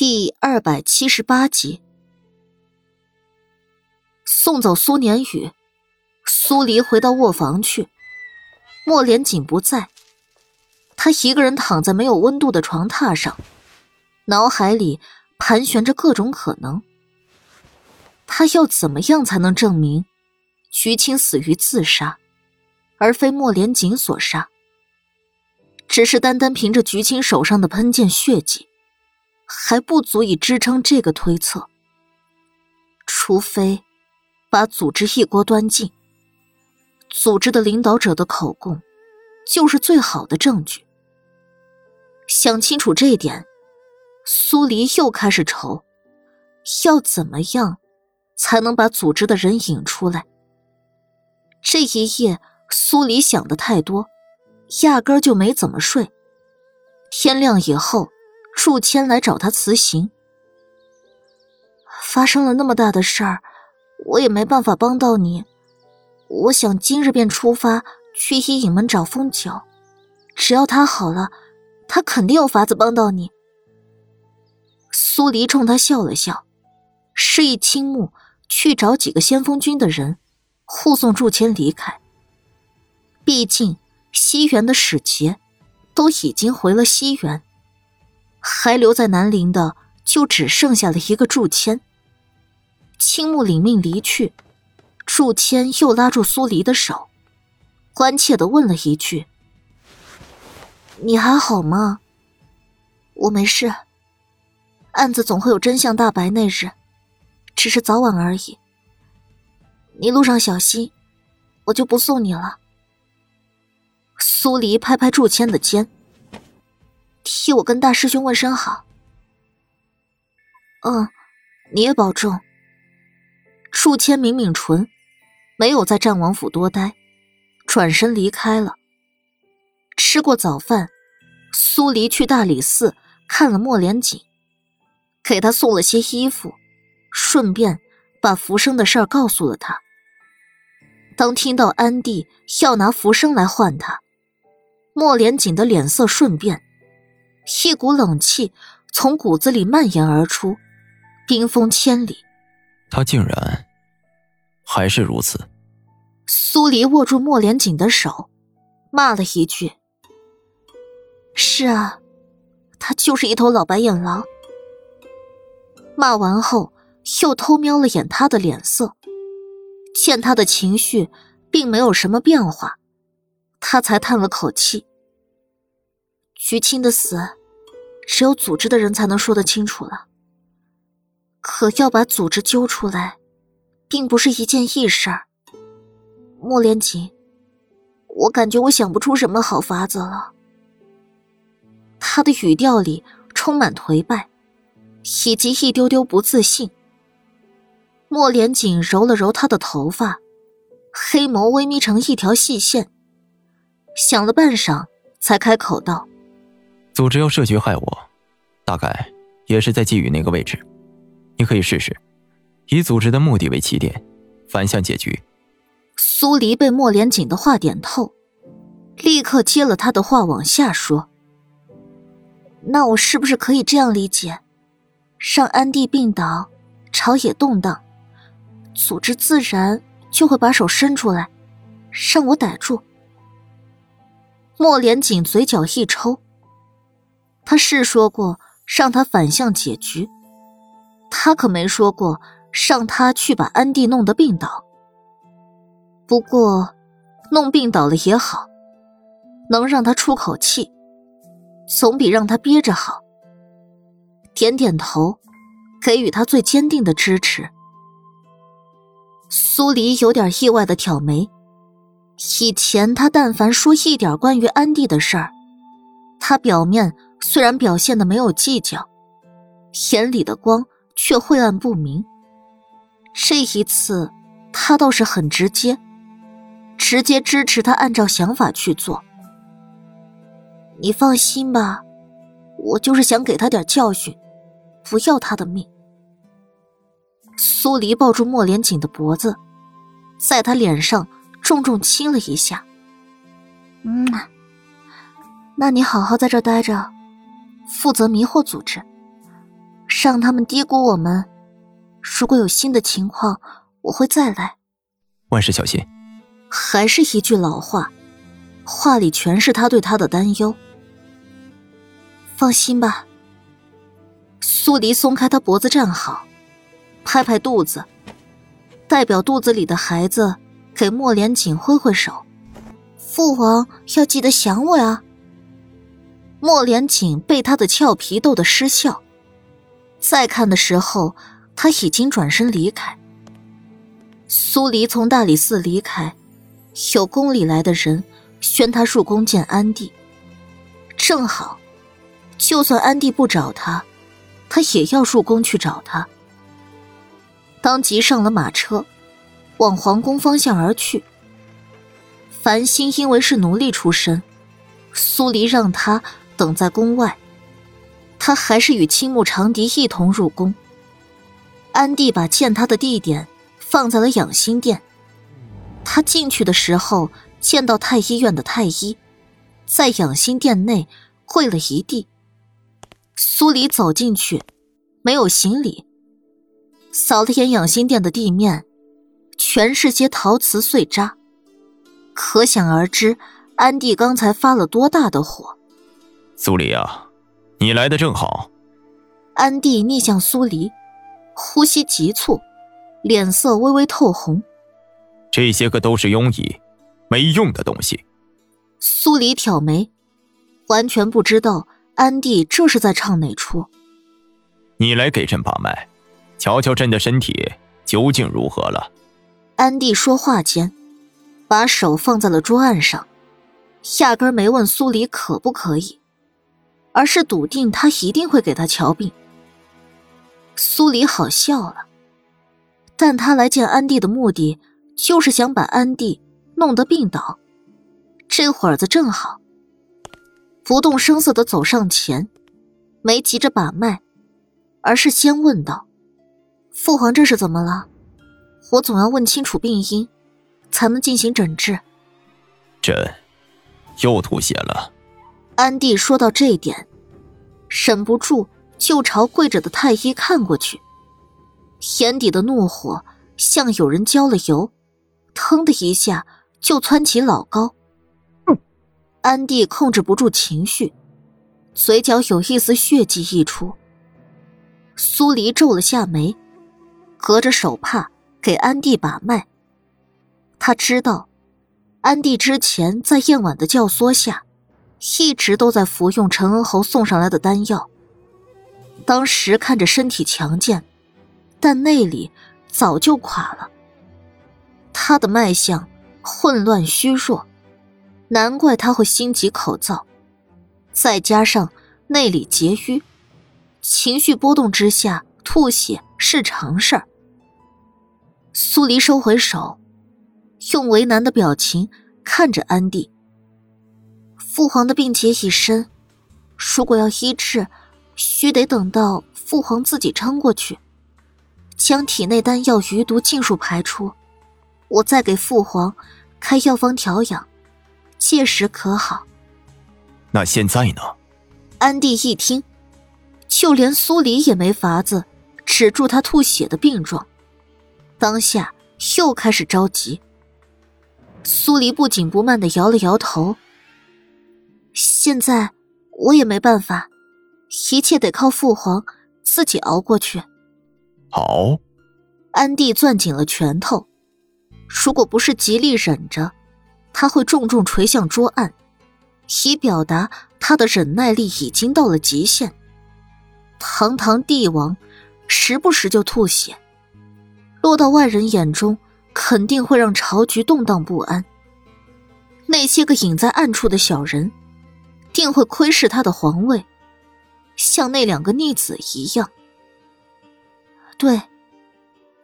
第二百七十八集，送走苏年宇，苏黎回到卧房去。莫连锦不在，他一个人躺在没有温度的床榻上，脑海里盘旋着各种可能。他要怎么样才能证明徐青死于自杀，而非莫连锦所杀？只是单单凭着菊青手上的喷溅血迹，还不足以支撑这个推测。除非把组织一锅端尽，组织的领导者的口供就是最好的证据。想清楚这一点，苏黎又开始愁，要怎么样才能把组织的人引出来。这一夜，苏黎想的太多。压根就没怎么睡。天亮以后，祝谦来找他辞行。发生了那么大的事儿，我也没办法帮到你。我想今日便出发去伊尹门找风九，只要他好了，他肯定有法子帮到你。苏黎冲他笑了笑，示意青木去找几个先锋军的人，护送祝谦离开。毕竟。西园的使节都已经回了西园，还留在南陵的就只剩下了一个祝谦。青木领命离去，祝谦又拉住苏黎的手，关切的问了一句：“你还好吗？”“我没事，案子总会有真相大白那日，只是早晚而已。你路上小心，我就不送你了。”苏黎拍拍祝谦的肩，替我跟大师兄问声好。嗯，你也保重。数千抿抿唇，没有在战王府多待，转身离开了。吃过早饭，苏黎去大理寺看了莫连锦，给他送了些衣服，顺便把浮生的事儿告诉了他。当听到安帝要拿浮生来换他。莫连锦的脸色瞬变，一股冷气从骨子里蔓延而出，冰封千里。他竟然还是如此。苏黎握住莫连锦的手，骂了一句：“是啊，他就是一头老白眼狼。”骂完后，又偷瞄了眼他的脸色，见他的情绪并没有什么变化。他才叹了口气。徐青的死，只有组织的人才能说得清楚了。可要把组织揪出来，并不是一件易事儿。莫连锦，我感觉我想不出什么好法子了。他的语调里充满颓败，以及一丢丢不自信。莫连锦揉了揉他的头发，黑眸微眯成一条细线。想了半晌，才开口道：“组织要设局害我，大概也是在觊觎那个位置。你可以试试，以组织的目的为起点，反向解局。”苏黎被莫连锦的话点透，立刻接了他的话往下说：“那我是不是可以这样理解？让安帝病倒，朝野动荡，组织自然就会把手伸出来，让我逮住。”莫连锦嘴角一抽，他是说过让他反向解局，他可没说过让他去把安迪弄得病倒。不过，弄病倒了也好，能让他出口气，总比让他憋着好。点点头，给予他最坚定的支持。苏黎有点意外的挑眉。以前他但凡说一点关于安迪的事儿，他表面虽然表现的没有计较，眼里的光却晦暗不明。这一次，他倒是很直接，直接支持他按照想法去做。你放心吧，我就是想给他点教训，不要他的命。苏黎抱住莫连锦的脖子，在他脸上。重重亲了一下，嗯，那你好好在这待着，负责迷惑组织，让他们低估我们。如果有新的情况，我会再来。万事小心。还是一句老话，话里全是他对他的担忧。放心吧。苏黎松开他脖子，站好，拍拍肚子，代表肚子里的孩子给莫连锦挥挥手。父王要记得想我呀。莫连锦被他的俏皮逗得失笑，再看的时候，他已经转身离开。苏黎从大理寺离开，有宫里来的人宣他入宫见安帝。正好，就算安帝不找他，他也要入宫去找他。当即上了马车，往皇宫方向而去。繁星因为是奴隶出身，苏黎让他。等在宫外，他还是与青木长笛一同入宫。安帝把见他的地点放在了养心殿。他进去的时候，见到太医院的太医，在养心殿内跪了一地。苏黎走进去，没有行礼，扫了眼养心殿的地面，全是些陶瓷碎渣，可想而知，安帝刚才发了多大的火。苏黎啊，你来的正好。安帝逆向苏黎，呼吸急促，脸色微微透红。这些个都是庸医，没用的东西。苏黎挑眉，完全不知道安帝这是在唱哪出。你来给朕把脉，瞧瞧朕的身体究竟如何了。安帝说话间，把手放在了桌案上，压根没问苏黎可不可以。而是笃定他一定会给他瞧病。苏黎好笑了，但他来见安帝的目的就是想把安帝弄得病倒。这会儿子正好，不动声色的走上前，没急着把脉，而是先问道：“父皇这是怎么了？我总要问清楚病因，才能进行诊治。”朕又吐血了。安帝说到这一点，忍不住就朝跪着的太医看过去，眼底的怒火像有人浇了油，腾的一下就窜起老高。安帝控制不住情绪，嘴角有一丝血迹溢出。苏黎皱了下眉，隔着手帕给安帝把脉。他知道，安帝之前在燕婉的教唆下。一直都在服用陈恩侯送上来的丹药。当时看着身体强健，但内里早就垮了。他的脉象混乱虚弱，难怪他会心急口燥。再加上内里结瘀，情绪波动之下吐血是常事儿。苏黎收回手，用为难的表情看着安迪。父皇的病结已深，如果要医治，须得等到父皇自己撑过去，将体内丹药余毒尽数排出，我再给父皇开药方调养，届时可好？那现在呢？安帝一听，就连苏黎也没法子止住他吐血的病状，当下又开始着急。苏黎不紧不慢的摇了摇头。现在我也没办法，一切得靠父皇自己熬过去。好，安帝攥紧了拳头，如果不是极力忍着，他会重重捶向桌案，以表达他的忍耐力已经到了极限。堂堂帝王，时不时就吐血，落到外人眼中，肯定会让朝局动荡不安。那些个隐在暗处的小人。定会窥视他的皇位，像那两个逆子一样。对，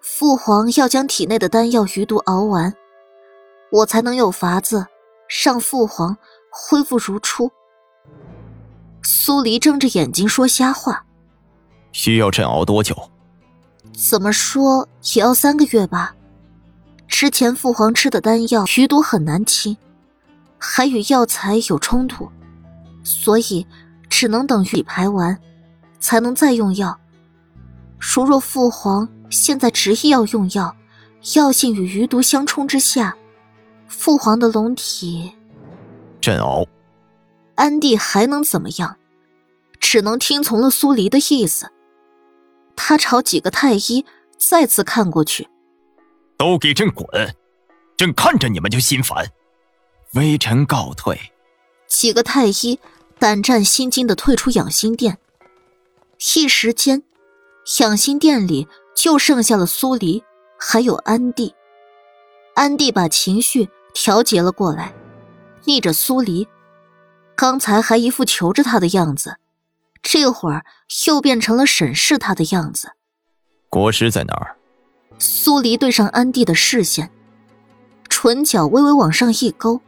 父皇要将体内的丹药余毒熬完，我才能有法子让父皇恢复如初。苏黎睁着眼睛说瞎话。需要朕熬多久？怎么说也要三个月吧。之前父皇吃的丹药余毒很难清，还与药材有冲突。所以，只能等雨排完，才能再用药，如若父皇现在执意要用药，药性与余毒相冲之下，父皇的龙体，朕熬。安帝还能怎么样？只能听从了苏黎的意思。他朝几个太医再次看过去，都给朕滚！朕看着你们就心烦。微臣告退。几个太医胆战心惊的退出养心殿。一时间，养心殿里就剩下了苏黎，还有安帝。安帝把情绪调节了过来，逆着苏黎。刚才还一副求着他的样子，这会儿又变成了审视他的样子。国师在哪儿？苏黎对上安帝的视线，唇角微微往上一勾。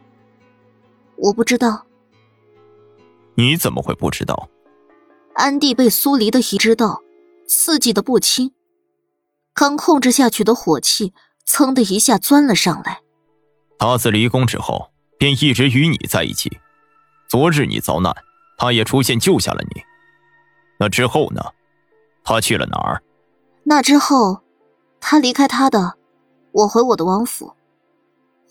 我不知道。你怎么会不知道？安迪被苏黎的一知道刺激的不轻，刚控制下去的火气噌的一下钻了上来。他自离宫之后，便一直与你在一起。昨日你遭难，他也出现救下了你。那之后呢？他去了哪儿？那之后，他离开他的，我回我的王府。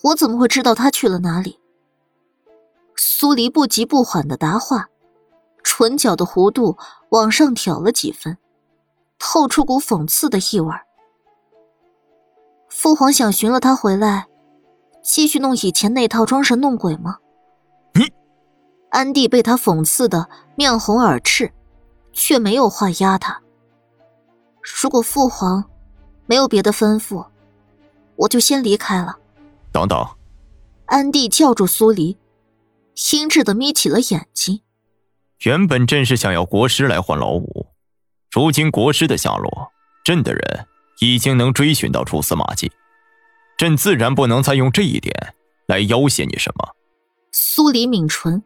我怎么会知道他去了哪里？苏黎不急不缓的答话，唇角的弧度往上挑了几分，透出股讽刺的意味。父皇想寻了他回来，继续弄以前那套装神弄鬼吗？安帝被他讽刺的面红耳赤，却没有话压他。如果父皇没有别的吩咐，我就先离开了。等等！安帝叫住苏黎，阴鸷的眯起了眼睛。原本朕是想要国师来换老五，如今国师的下落，朕的人已经能追寻到蛛丝马迹，朕自然不能再用这一点来要挟你什么。苏黎抿唇。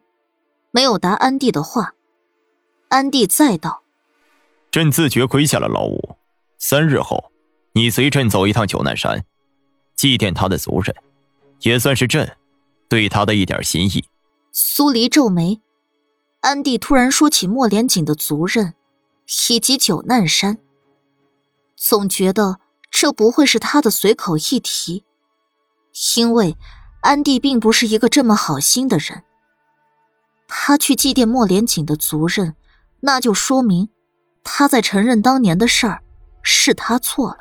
没有答安帝的话，安帝再道：“朕自觉亏下了老五，三日后，你随朕走一趟九难山，祭奠他的族人，也算是朕对他的一点心意。”苏黎皱眉，安帝突然说起莫连锦的族人，以及九难山，总觉得这不会是他的随口一提，因为安帝并不是一个这么好心的人。他去祭奠莫连锦的族人，那就说明他在承认当年的事儿是他错了。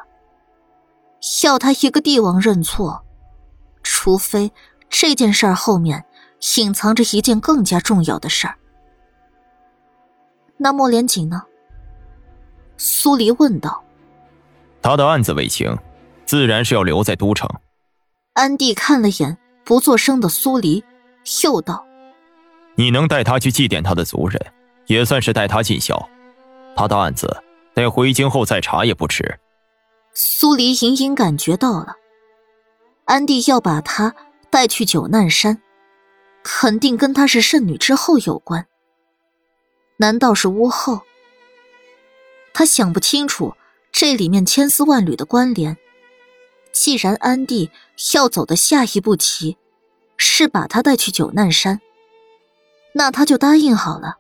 要他一个帝王认错，除非这件事儿后面隐藏着一件更加重要的事儿。那莫连锦呢？苏黎问道。他的案子未清，自然是要留在都城。安帝看了眼不作声的苏黎，又道。你能带他去祭奠他的族人，也算是带他尽孝。他的案子待回京后再查也不迟。苏黎隐隐感觉到了，安帝要把他带去九难山，肯定跟她是圣女之后有关。难道是巫后？他想不清楚这里面千丝万缕的关联。既然安帝要走的下一步棋是把他带去九难山。那他就答应好了，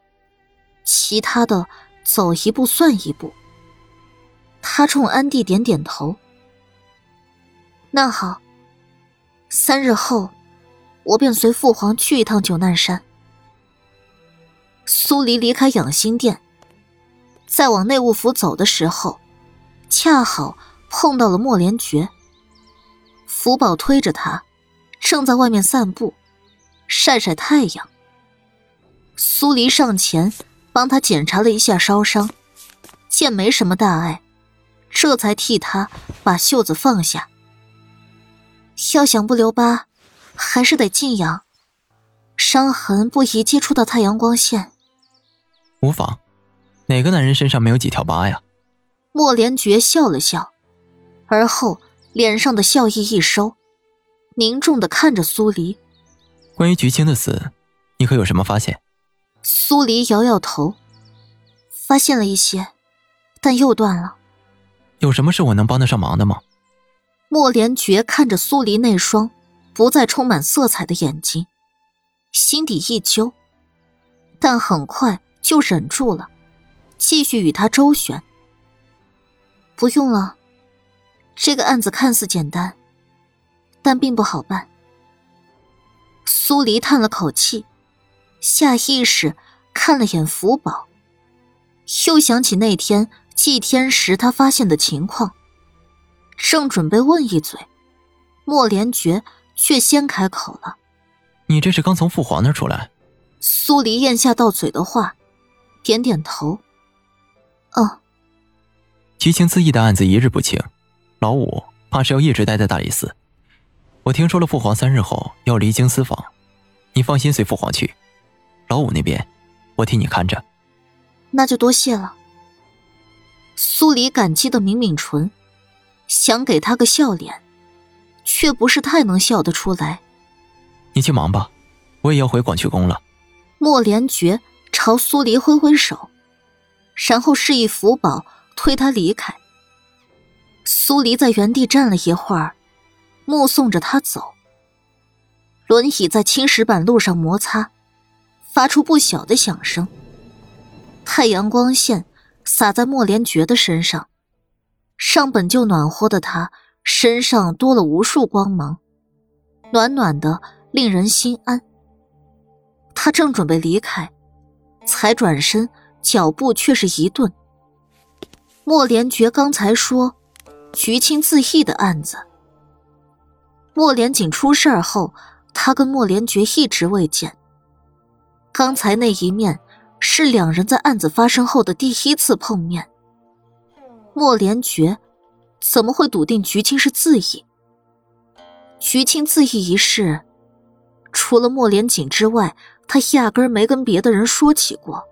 其他的走一步算一步。他冲安帝点点头。那好，三日后，我便随父皇去一趟九难山。苏黎离开养心殿，在往内务府走的时候，恰好碰到了莫连觉。福宝推着他，正在外面散步，晒晒太阳。苏黎上前帮他检查了一下烧伤，见没什么大碍，这才替他把袖子放下。要想不留疤，还是得静养，伤痕不宜接触到太阳光线。无妨，哪个男人身上没有几条疤呀？莫连觉笑了笑，而后脸上的笑意一收，凝重的看着苏黎。关于菊青的死，你可有什么发现？苏黎摇摇头，发现了一些，但又断了。有什么是我能帮得上忙的吗？莫连觉看着苏黎那双不再充满色彩的眼睛，心底一揪，但很快就忍住了，继续与他周旋。不用了。这个案子看似简单，但并不好办。苏黎叹了口气，下意识看了眼福宝，又想起那天祭天时他发现的情况，正准备问一嘴，莫连觉却先开口了：“你这是刚从父皇那儿出来？”苏黎咽下到嘴的话，点点头：“嗯。”激情自缢的案子一日不清，老五怕是要一直待在大理寺。我听说了，父皇三日后要离京私访，你放心随父皇去。老五那边，我替你看着。那就多谢了。苏黎感激的抿抿唇，想给他个笑脸，却不是太能笑得出来。你去忙吧，我也要回广渠宫了。莫连觉朝苏黎挥挥手，然后示意福宝推他离开。苏黎在原地站了一会儿。目送着他走，轮椅在青石板路上摩擦，发出不小的响声。太阳光线洒在莫连觉的身上，上本就暖和的他身上多了无数光芒，暖暖的，令人心安。他正准备离开，才转身，脚步却是一顿。莫连觉刚才说菊清自缢的案子。莫连锦出事儿后，他跟莫连觉一直未见。刚才那一面是两人在案子发生后的第一次碰面。莫连觉怎么会笃定菊青是自缢？菊青自缢一事，除了莫连锦之外，他压根没跟别的人说起过。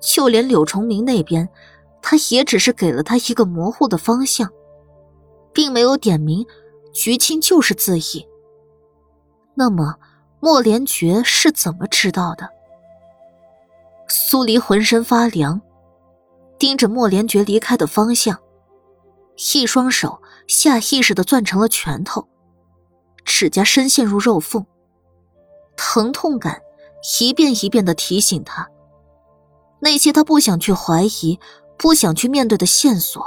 就连柳崇明那边，他也只是给了他一个模糊的方向，并没有点名。菊青就是自缢。那么，莫连觉是怎么知道的？苏黎浑身发凉，盯着莫连觉离开的方向，一双手下意识的攥成了拳头，指甲深陷入肉缝，疼痛感一遍一遍的提醒他，那些他不想去怀疑、不想去面对的线索，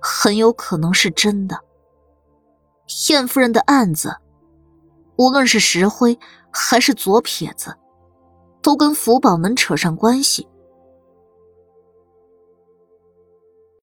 很有可能是真的。燕夫人的案子，无论是石灰还是左撇子，都跟福宝能扯上关系。